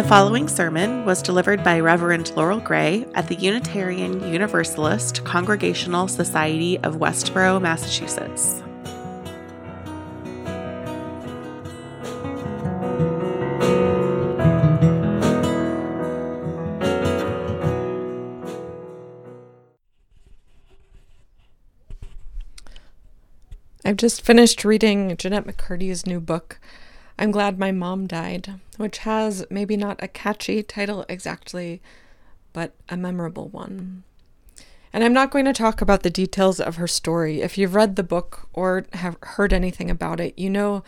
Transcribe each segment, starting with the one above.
The following sermon was delivered by Reverend Laurel Gray at the Unitarian Universalist Congregational Society of Westborough, Massachusetts. I've just finished reading Jennette McCurdy's new book, I'm Glad My Mom Died, which has maybe not a catchy title exactly, but a memorable one. And I'm not going to talk about the details of her story. If you've read the book or have heard anything about it, you know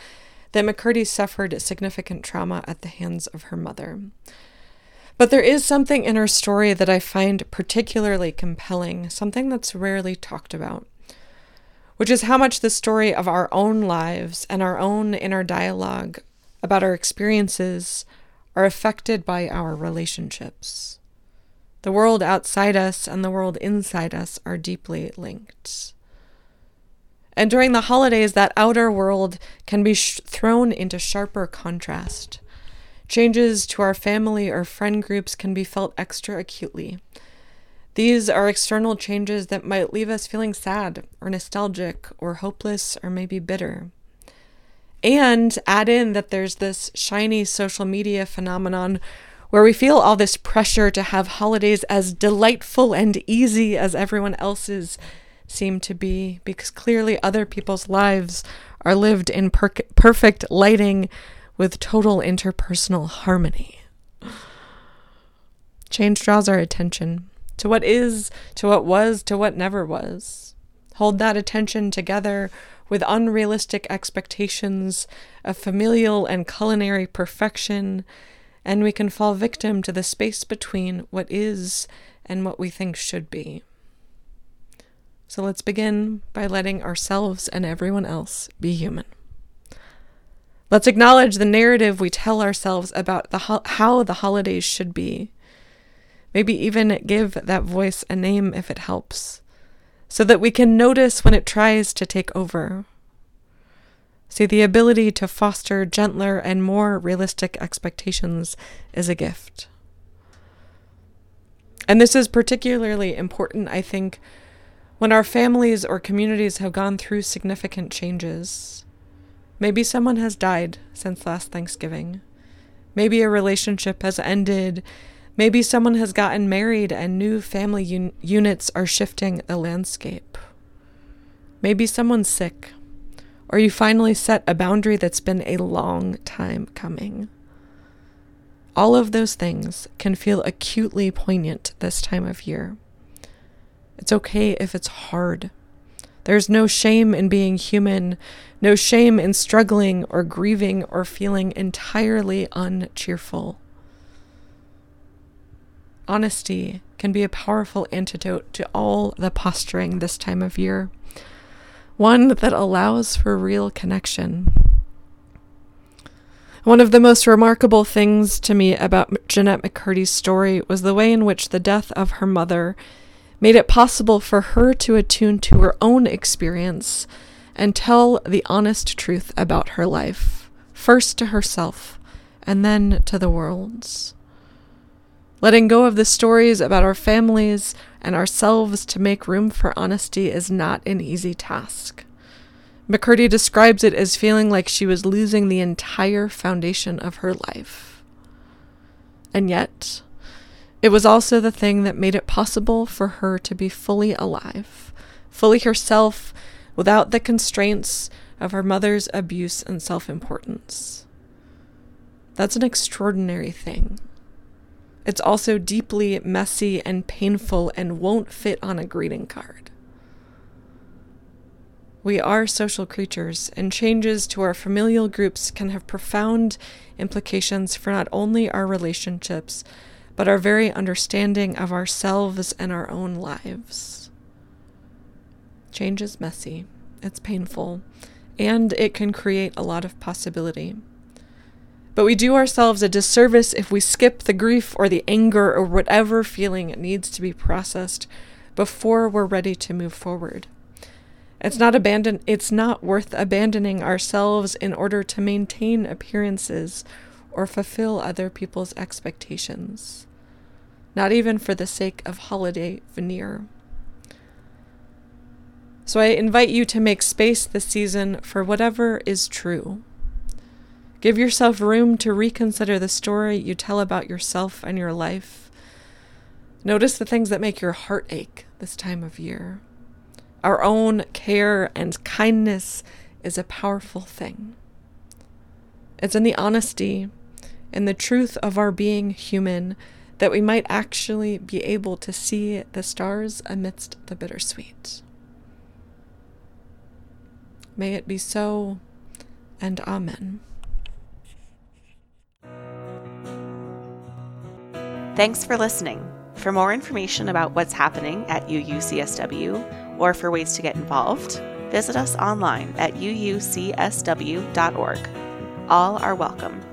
that McCurdy suffered significant trauma at the hands of her mother. But there is something in her story that I find particularly compelling, something that's rarely talked about which is how much the story of our own lives and our own inner dialogue about our experiences are affected by our relationships. The world outside us and the world inside us are deeply linked. And during the holidays, that outer world can be sh- thrown into sharper contrast. Changes to our family or friend groups can be felt extra acutely these are external changes that might leave us feeling sad or nostalgic or hopeless or maybe bitter. And add in that there's this shiny social media phenomenon where we feel all this pressure to have holidays as delightful and easy as everyone else's seem to be, because clearly other people's lives are lived in per- perfect lighting with total interpersonal harmony. Change draws our attention to what is, to what was, to what never was. Hold that attention together with unrealistic expectations of familial and culinary perfection, and we can fall victim to the space between what is and what we think should be. So let's begin by letting ourselves and everyone else be human. Let's acknowledge the narrative we tell ourselves about the ho- how the holidays should be Maybe even give that voice a name if it helps, so that we can notice when it tries to take over. See, the ability to foster gentler and more realistic expectations is a gift. And this is particularly important, I think, when our families or communities have gone through significant changes. Maybe someone has died since last Thanksgiving. Maybe a relationship has ended Maybe someone has gotten married and new family un- units are shifting the landscape. Maybe someone's sick, or you finally set a boundary that's been a long time coming. All of those things can feel acutely poignant this time of year. It's okay if it's hard. There's no shame in being human, no shame in struggling or grieving or feeling entirely uncheerful. Honesty can be a powerful antidote to all the posturing this time of year, one that allows for real connection. One of the most remarkable things to me about Jennette McCurdy's story was the way in which the death of her mother made it possible for her to attune to her own experience and tell the honest truth about her life, first to herself and then to the world's. Letting go of the stories about our families and ourselves to make room for honesty is not an easy task. McCurdy describes it as feeling like she was losing the entire foundation of her life. And yet, it was also the thing that made it possible for her to be fully alive, fully herself, without the constraints of her mother's abuse and self importance. That's an extraordinary thing. It's also deeply messy and painful and won't fit on a greeting card. We are social creatures, and changes to our familial groups can have profound implications for not only our relationships, but our very understanding of ourselves and our own lives. Change is messy, it's painful, and it can create a lot of possibility. But we do ourselves a disservice if we skip the grief or the anger or whatever feeling needs to be processed before we're ready to move forward. It's not abandon it's not worth abandoning ourselves in order to maintain appearances or fulfill other people's expectations, not even for the sake of holiday veneer. So I invite you to make space this season for whatever is true. Give yourself room to reconsider the story you tell about yourself and your life. Notice the things that make your heart ache this time of year. Our own care and kindness is a powerful thing. It's in the honesty and the truth of our being human that we might actually be able to see the stars amidst the bittersweet. May it be so, and Amen. Thanks for listening. For more information about what's happening at UUCSW or for ways to get involved, visit us online at uucsw.org. All are welcome.